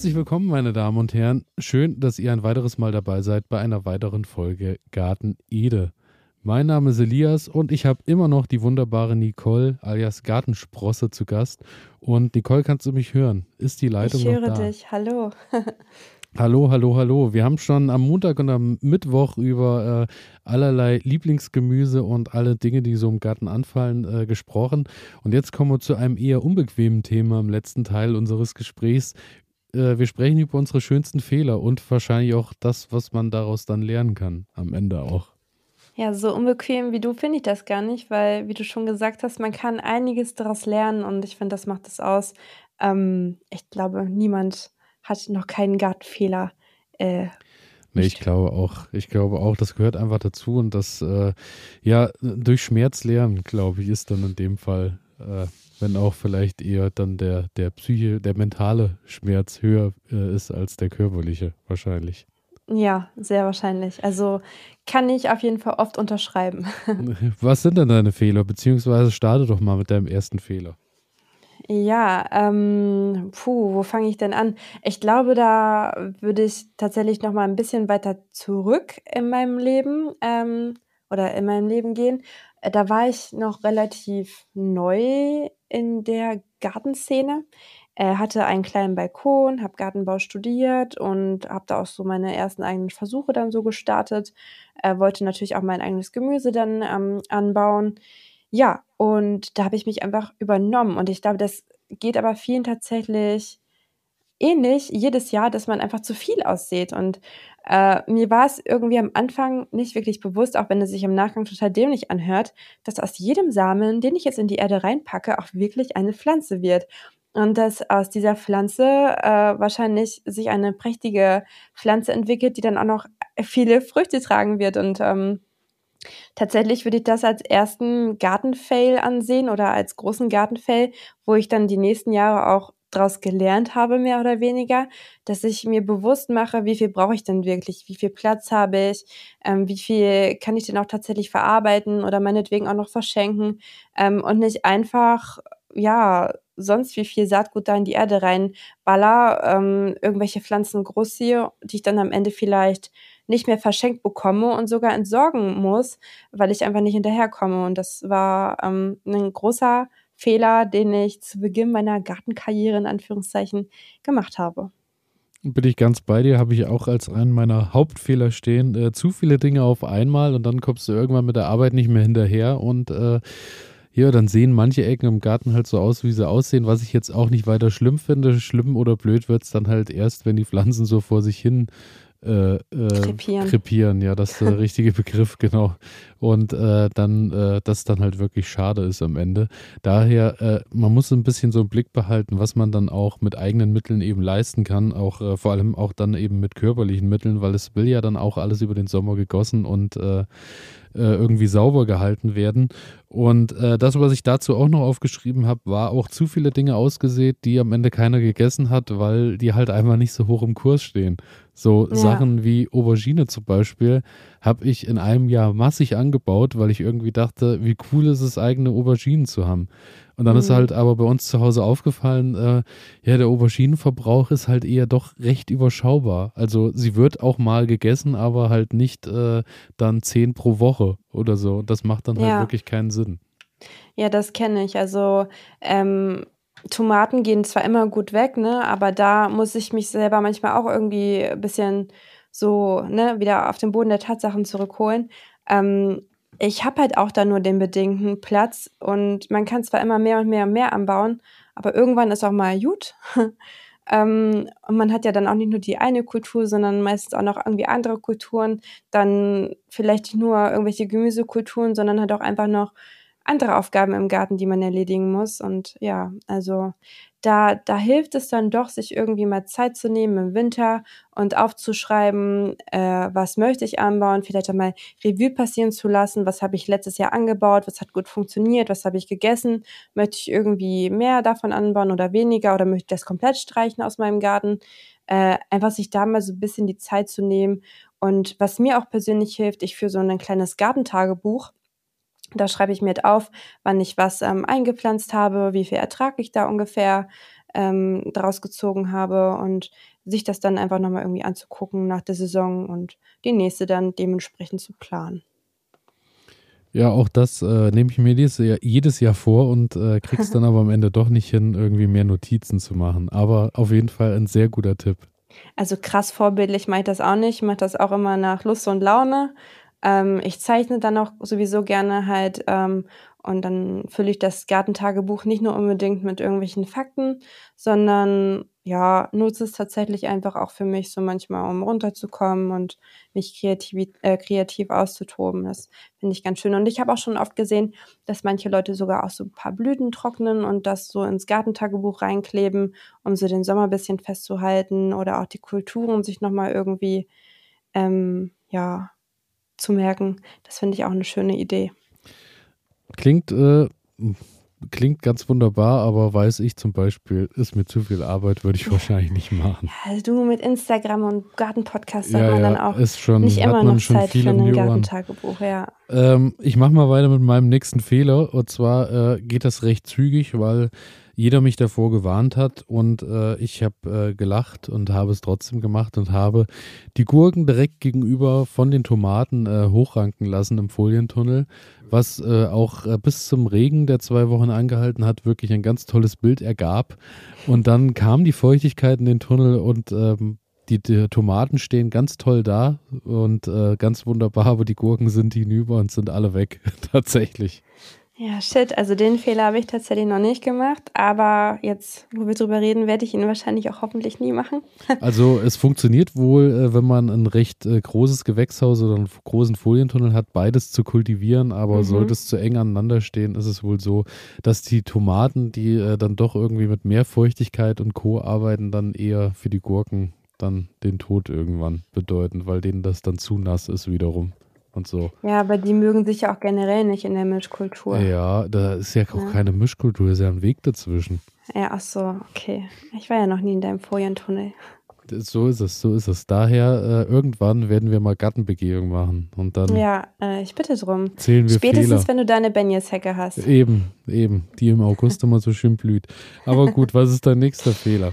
Herzlich willkommen, meine Damen und Herren. Schön, dass ihr ein weiteres Mal dabei seid bei einer weiteren Folge Garten Ede. Mein Name ist Elias und ich habe immer noch die wunderbare Nicole alias Gartensprosse zu Gast. Und Nicole, kannst du mich hören? Ist die Leitung ich höre noch da? dich. Hallo. Hallo, hallo, hallo. Wir haben schon am Montag und am Mittwoch über äh, allerlei Lieblingsgemüse und alle Dinge, die so im Garten anfallen, äh, gesprochen. Und jetzt kommen wir zu einem eher unbequemen Thema im letzten Teil unseres Gesprächs. Äh, wir sprechen über unsere schönsten Fehler und wahrscheinlich auch das, was man daraus dann lernen kann, am Ende auch. Ja, so unbequem wie du finde ich das gar nicht, weil, wie du schon gesagt hast, man kann einiges daraus lernen und ich finde, das macht es aus. Ähm, ich glaube, niemand hat noch keinen Gartenfehler. Äh, Nee, ich glaube auch. Ich glaube auch, das gehört einfach dazu und das, äh, ja, durch Schmerz lernen, glaube ich, ist dann in dem Fall, äh, wenn auch vielleicht eher dann der, der Psyche, der mentale Schmerz höher äh, ist als der körperliche, wahrscheinlich. Ja, sehr wahrscheinlich. Also kann ich auf jeden Fall oft unterschreiben. Was sind denn deine Fehler? Beziehungsweise starte doch mal mit deinem ersten Fehler. Ja, ähm, puh, wo fange ich denn an? Ich glaube, da würde ich tatsächlich noch mal ein bisschen weiter zurück in meinem Leben ähm, oder in meinem Leben gehen. Äh, da war ich noch relativ neu in der Gartenszene. Äh, hatte einen kleinen Balkon, habe Gartenbau studiert und habe da auch so meine ersten eigenen Versuche dann so gestartet. Äh, wollte natürlich auch mein eigenes Gemüse dann ähm, anbauen. Ja, und da habe ich mich einfach übernommen und ich glaube, das geht aber vielen tatsächlich ähnlich jedes Jahr, dass man einfach zu viel aussieht. Und äh, mir war es irgendwie am Anfang nicht wirklich bewusst, auch wenn es sich im Nachgang total dämlich anhört, dass aus jedem Samen, den ich jetzt in die Erde reinpacke, auch wirklich eine Pflanze wird. Und dass aus dieser Pflanze äh, wahrscheinlich sich eine prächtige Pflanze entwickelt, die dann auch noch viele Früchte tragen wird. Und ähm, Tatsächlich würde ich das als ersten Gartenfail ansehen oder als großen Gartenfail, wo ich dann die nächsten Jahre auch daraus gelernt habe, mehr oder weniger, dass ich mir bewusst mache, wie viel brauche ich denn wirklich, wie viel Platz habe ich, ähm, wie viel kann ich denn auch tatsächlich verarbeiten oder meinetwegen auch noch verschenken? Ähm, und nicht einfach, ja, sonst wie viel Saatgut da in die Erde reinballer, ähm, irgendwelche Pflanzen großziehe, die ich dann am Ende vielleicht nicht mehr verschenkt bekomme und sogar entsorgen muss, weil ich einfach nicht hinterherkomme. Und das war ähm, ein großer Fehler, den ich zu Beginn meiner Gartenkarriere in Anführungszeichen gemacht habe. Bin ich ganz bei dir, habe ich auch als einen meiner Hauptfehler stehen. Äh, zu viele Dinge auf einmal und dann kommst du irgendwann mit der Arbeit nicht mehr hinterher und äh, ja, dann sehen manche Ecken im Garten halt so aus, wie sie aussehen, was ich jetzt auch nicht weiter schlimm finde. Schlimm oder blöd wird es dann halt erst, wenn die Pflanzen so vor sich hin äh, äh, krepieren. krepieren. Ja, das ist der richtige Begriff, genau. Und äh, dann, äh, das dann halt wirklich schade ist am Ende. Daher, äh, man muss ein bisschen so im Blick behalten, was man dann auch mit eigenen Mitteln eben leisten kann, auch äh, vor allem auch dann eben mit körperlichen Mitteln, weil es will ja dann auch alles über den Sommer gegossen und äh, äh, irgendwie sauber gehalten werden. Und äh, das, was ich dazu auch noch aufgeschrieben habe, war auch zu viele Dinge ausgesät, die am Ende keiner gegessen hat, weil die halt einfach nicht so hoch im Kurs stehen. So ja. Sachen wie Aubergine zum Beispiel habe ich in einem Jahr massig angebaut, weil ich irgendwie dachte, wie cool ist es, eigene Auberginen zu haben. Und dann mhm. ist halt aber bei uns zu Hause aufgefallen, äh, ja, der Auberginenverbrauch ist halt eher doch recht überschaubar. Also sie wird auch mal gegessen, aber halt nicht äh, dann zehn pro Woche oder so. Und das macht dann halt ja. halt wirklich keinen Sinn. Ja, das kenne ich. Also ähm, Tomaten gehen zwar immer gut weg, ne, aber da muss ich mich selber manchmal auch irgendwie ein bisschen so, ne, wieder auf den Boden der Tatsachen zurückholen. Ähm, ich habe halt auch da nur den bedingten Platz und man kann zwar immer mehr und mehr und mehr anbauen, aber irgendwann ist auch mal gut. ähm, und man hat ja dann auch nicht nur die eine Kultur, sondern meistens auch noch irgendwie andere Kulturen. Dann vielleicht nicht nur irgendwelche Gemüsekulturen, sondern halt auch einfach noch andere Aufgaben im Garten, die man erledigen muss. Und ja, also da, da hilft es dann doch, sich irgendwie mal Zeit zu nehmen im Winter und aufzuschreiben, äh, was möchte ich anbauen, vielleicht einmal Revue passieren zu lassen, was habe ich letztes Jahr angebaut, was hat gut funktioniert, was habe ich gegessen, möchte ich irgendwie mehr davon anbauen oder weniger oder möchte ich das komplett streichen aus meinem Garten. Äh, einfach sich da mal so ein bisschen die Zeit zu nehmen. Und was mir auch persönlich hilft, ich führe so ein kleines Gartentagebuch da schreibe ich mir auf, wann ich was ähm, eingepflanzt habe, wie viel Ertrag ich da ungefähr ähm, draus gezogen habe und sich das dann einfach nochmal irgendwie anzugucken nach der Saison und die nächste dann dementsprechend zu planen. Ja, auch das äh, nehme ich mir jedes Jahr, jedes Jahr vor und äh, krieg's dann aber am Ende doch nicht hin, irgendwie mehr Notizen zu machen. Aber auf jeden Fall ein sehr guter Tipp. Also krass vorbildlich mache ich das auch nicht. Ich mache das auch immer nach Lust und Laune. Ähm, ich zeichne dann auch sowieso gerne halt ähm, und dann fülle ich das Gartentagebuch nicht nur unbedingt mit irgendwelchen Fakten, sondern ja, nutze es tatsächlich einfach auch für mich so manchmal, um runterzukommen und mich kreativ, äh, kreativ auszutoben. Das finde ich ganz schön. Und ich habe auch schon oft gesehen, dass manche Leute sogar auch so ein paar Blüten trocknen und das so ins Gartentagebuch reinkleben, um so den Sommer ein bisschen festzuhalten oder auch die Kulturen sich nochmal irgendwie, ähm, ja, zu merken. Das finde ich auch eine schöne Idee. Klingt, äh, klingt ganz wunderbar, aber weiß ich zum Beispiel, ist mir zu viel Arbeit, würde ich wahrscheinlich nicht machen. Ja, also du mit Instagram und Gartenpodcast hat ja, man ja, dann auch ist schon, nicht immer noch Zeit für ein Gartentagebuch, ja. Ähm, ich mache mal weiter mit meinem nächsten Fehler. Und zwar äh, geht das recht zügig, weil jeder mich davor gewarnt hat. Und äh, ich habe äh, gelacht und habe es trotzdem gemacht und habe die Gurken direkt gegenüber von den Tomaten äh, hochranken lassen im Folientunnel, was äh, auch äh, bis zum Regen, der zwei Wochen angehalten hat, wirklich ein ganz tolles Bild ergab. Und dann kam die Feuchtigkeit in den Tunnel und ähm, die, die, Tomaten stehen ganz toll da und äh, ganz wunderbar, aber die Gurken sind hinüber und sind alle weg, tatsächlich. Ja, shit, also den Fehler habe ich tatsächlich noch nicht gemacht, aber jetzt, wo wir drüber reden, werde ich ihn wahrscheinlich auch hoffentlich nie machen. also es funktioniert wohl, äh, wenn man ein recht äh, großes Gewächshaus oder einen großen Folientunnel hat, beides zu kultivieren, aber mhm. sollte es zu eng aneinander stehen, ist es wohl so, dass die Tomaten, die äh, dann doch irgendwie mit mehr Feuchtigkeit und Co. arbeiten, dann eher für die Gurken dann den Tod irgendwann bedeuten, weil denen das dann zu nass ist wiederum und so. Ja, aber die mögen sich ja auch generell nicht in der Mischkultur. Ja, da ist ja auch ja. keine Mischkultur, ist ja ein Weg dazwischen. Ja, ach so, okay. Ich war ja noch nie in deinem Folientunnel. So ist es, so ist es. Daher, äh, irgendwann werden wir mal Gartenbegehung machen und dann. Ja, äh, ich bitte drum. Zählen wir Spätestens, Fehler. wenn du deine Benjeshecke hast. Eben, eben, die im August immer so schön blüht. Aber gut, was ist dein nächster Fehler?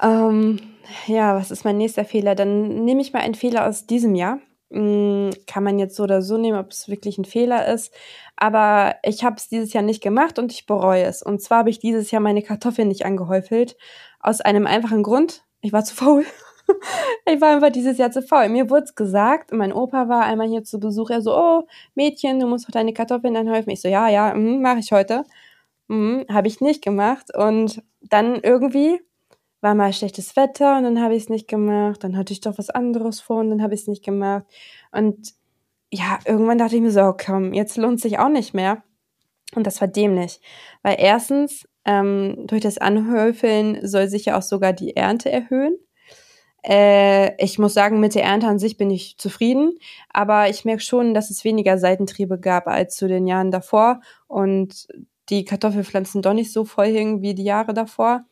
Ähm, ja, was ist mein nächster Fehler? Dann nehme ich mal einen Fehler aus diesem Jahr. Hm, kann man jetzt so oder so nehmen, ob es wirklich ein Fehler ist. Aber ich habe es dieses Jahr nicht gemacht und ich bereue es. Und zwar habe ich dieses Jahr meine Kartoffeln nicht angehäufelt. Aus einem einfachen Grund. Ich war zu faul. ich war einfach dieses Jahr zu faul. Mir wurde es gesagt, mein Opa war einmal hier zu Besuch. Er so, oh, Mädchen, du musst doch deine Kartoffeln anhäufen. Ich so, ja, ja, mm, mache ich heute. Mm, habe ich nicht gemacht. Und dann irgendwie war mal schlechtes Wetter und dann habe ich es nicht gemacht. Dann hatte ich doch was anderes vor und dann habe ich es nicht gemacht. Und ja, irgendwann dachte ich mir so, oh, komm, jetzt lohnt sich auch nicht mehr. Und das war dämlich. Weil erstens, ähm, durch das Anhöfeln soll sich ja auch sogar die Ernte erhöhen. Äh, ich muss sagen, mit der Ernte an sich bin ich zufrieden, aber ich merke schon, dass es weniger Seitentriebe gab als zu den Jahren davor und die Kartoffelpflanzen doch nicht so voll hingen wie die Jahre davor.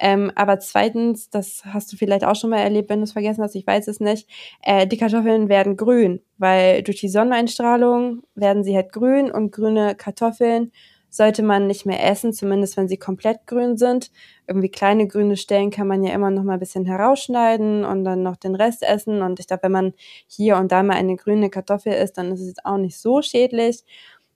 Ähm, aber zweitens, das hast du vielleicht auch schon mal erlebt, wenn du es vergessen hast, ich weiß es nicht, äh, die Kartoffeln werden grün, weil durch die Sonneneinstrahlung werden sie halt grün und grüne Kartoffeln sollte man nicht mehr essen, zumindest wenn sie komplett grün sind. Irgendwie kleine grüne Stellen kann man ja immer noch mal ein bisschen herausschneiden und dann noch den Rest essen. Und ich glaube, wenn man hier und da mal eine grüne Kartoffel isst, dann ist es auch nicht so schädlich.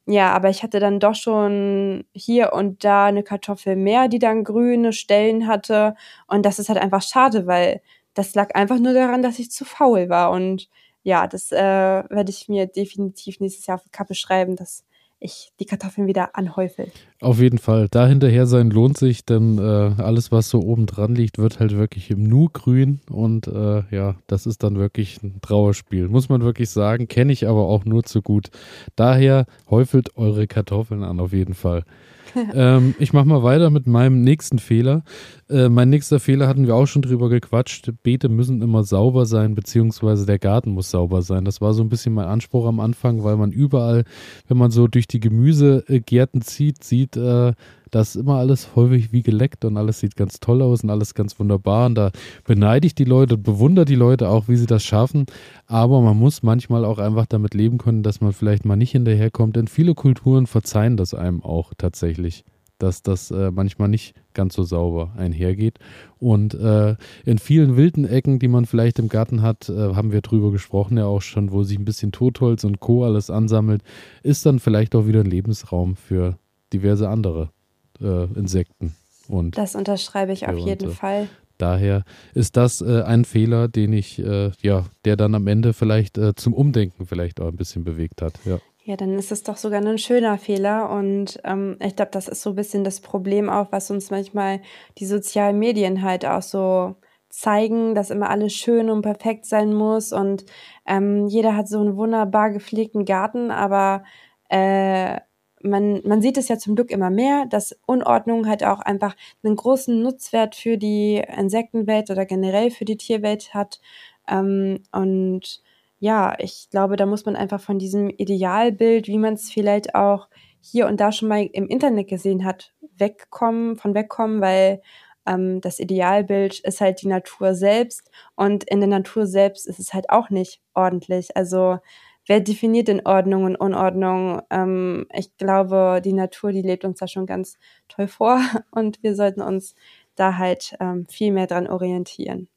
Ja, aber ich hatte dann doch schon hier und da eine Kartoffel mehr, die dann grüne Stellen hatte. Und das ist halt einfach schade, weil das lag einfach nur daran, dass ich zu faul war. Und ja, das äh, werde ich mir definitiv nächstes Jahr auf die Kappe schreiben, dass ich die Kartoffeln wieder anhäufel. Auf jeden Fall. Da hinterher sein lohnt sich, denn äh, alles, was so oben dran liegt, wird halt wirklich im Nu grün. Und äh, ja, das ist dann wirklich ein Trauerspiel. Muss man wirklich sagen. Kenne ich aber auch nur zu gut. Daher häufelt eure Kartoffeln an, auf jeden Fall. ähm, ich mache mal weiter mit meinem nächsten Fehler. Äh, mein nächster Fehler hatten wir auch schon drüber gequatscht. Beete müssen immer sauber sein, beziehungsweise der Garten muss sauber sein. Das war so ein bisschen mein Anspruch am Anfang, weil man überall, wenn man so durch die Gemüsegärten zieht, sieht, äh, das ist immer alles häufig wie geleckt und alles sieht ganz toll aus und alles ganz wunderbar. Und da beneide ich die Leute und bewundere die Leute auch, wie sie das schaffen. Aber man muss manchmal auch einfach damit leben können, dass man vielleicht mal nicht hinterherkommt. Denn viele Kulturen verzeihen das einem auch tatsächlich. dass das äh, manchmal nicht ganz so sauber einhergeht. Und äh, in vielen wilden Ecken, die man vielleicht im Garten hat, äh, haben wir drüber gesprochen ja auch schon, wo sich ein bisschen Totholz und Co. alles ansammelt, ist dann vielleicht auch wieder ein Lebensraum für diverse andere äh, Insekten. Und das unterschreibe ich auf jeden Fall. Daher ist das äh, ein Fehler, den ich, äh, ja, der dann am Ende vielleicht äh, zum Umdenken vielleicht auch ein bisschen bewegt hat. Ja. Ja, dann ist es doch sogar ein schöner Fehler. Und ähm, ich glaube, das ist so ein bisschen das Problem auch, was uns manchmal die sozialen Medien halt auch so zeigen, dass immer alles schön und perfekt sein muss. Und ähm, jeder hat so einen wunderbar gepflegten Garten, aber äh, man, man sieht es ja zum Glück immer mehr, dass Unordnung halt auch einfach einen großen Nutzwert für die Insektenwelt oder generell für die Tierwelt hat. Ähm, und ja, ich glaube, da muss man einfach von diesem Idealbild, wie man es vielleicht auch hier und da schon mal im Internet gesehen hat, wegkommen, von wegkommen, weil ähm, das Idealbild ist halt die Natur selbst und in der Natur selbst ist es halt auch nicht ordentlich. Also wer definiert denn Ordnung und Unordnung? Ähm, ich glaube, die Natur, die lebt uns da schon ganz toll vor und wir sollten uns da halt ähm, viel mehr dran orientieren.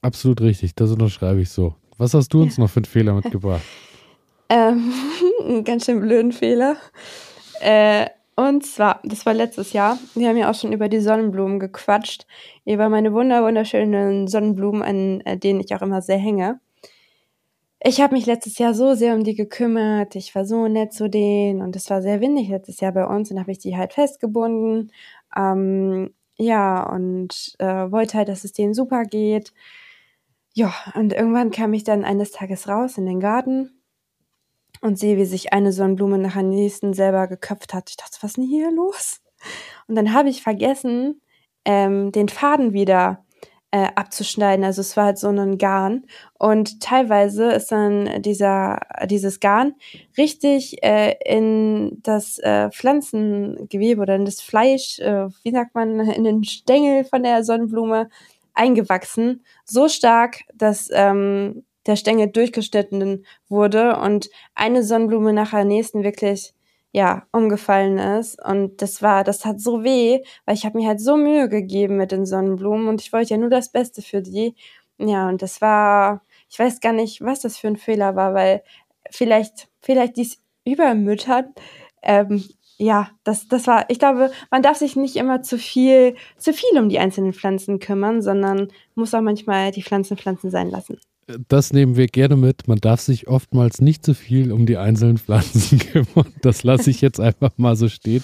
Absolut richtig, das unterschreibe ich so. Was hast du uns noch für einen Fehler mitgebracht? ähm, einen ganz schön blöden Fehler. Äh, und zwar, das war letztes Jahr. Wir haben ja auch schon über die Sonnenblumen gequatscht. Über meine wunder wunderschönen Sonnenblumen, an denen ich auch immer sehr hänge. Ich habe mich letztes Jahr so sehr um die gekümmert. Ich war so nett zu denen und es war sehr windig letztes Jahr bei uns und habe ich die halt festgebunden. Ähm, ja, und äh, wollte halt, dass es denen super geht. Ja, und irgendwann kam ich dann eines Tages raus in den Garten und sehe, wie sich eine Sonnenblume nach der nächsten selber geköpft hat. Ich dachte, was ist denn hier los? Und dann habe ich vergessen, ähm, den Faden wieder äh, abzuschneiden. Also es war halt so ein Garn. Und teilweise ist dann dieser, dieses Garn richtig äh, in das äh, Pflanzengewebe oder in das Fleisch, äh, wie sagt man, in den Stängel von der Sonnenblume eingewachsen, so stark, dass ähm, der Stängel durchgeschnitten wurde und eine Sonnenblume nach der nächsten wirklich ja umgefallen ist und das war das hat so weh, weil ich habe mir halt so Mühe gegeben mit den Sonnenblumen und ich wollte ja nur das Beste für die. Ja, und das war ich weiß gar nicht, was das für ein Fehler war, weil vielleicht vielleicht dies übermüttern ähm, ja, das, das war, ich glaube, man darf sich nicht immer zu viel, zu viel um die einzelnen Pflanzen kümmern, sondern muss auch manchmal die Pflanzen Pflanzen sein lassen. Das nehmen wir gerne mit. Man darf sich oftmals nicht zu viel um die einzelnen Pflanzen kümmern. Das lasse ich jetzt einfach mal so stehen.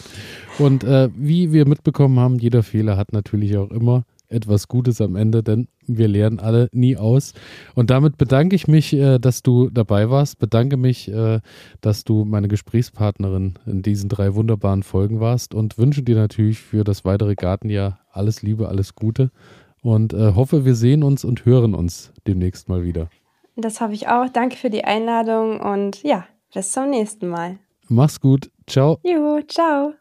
Und äh, wie wir mitbekommen haben, jeder Fehler hat natürlich auch immer etwas Gutes am Ende, denn wir lernen alle nie aus. Und damit bedanke ich mich, äh, dass du dabei warst, bedanke mich, äh, dass du meine Gesprächspartnerin in diesen drei wunderbaren Folgen warst und wünsche dir natürlich für das weitere Gartenjahr alles Liebe, alles Gute und äh, hoffe, wir sehen uns und hören uns demnächst mal wieder. Das hoffe ich auch. Danke für die Einladung und ja, bis zum nächsten Mal. Mach's gut. Ciao. Juhu, ciao.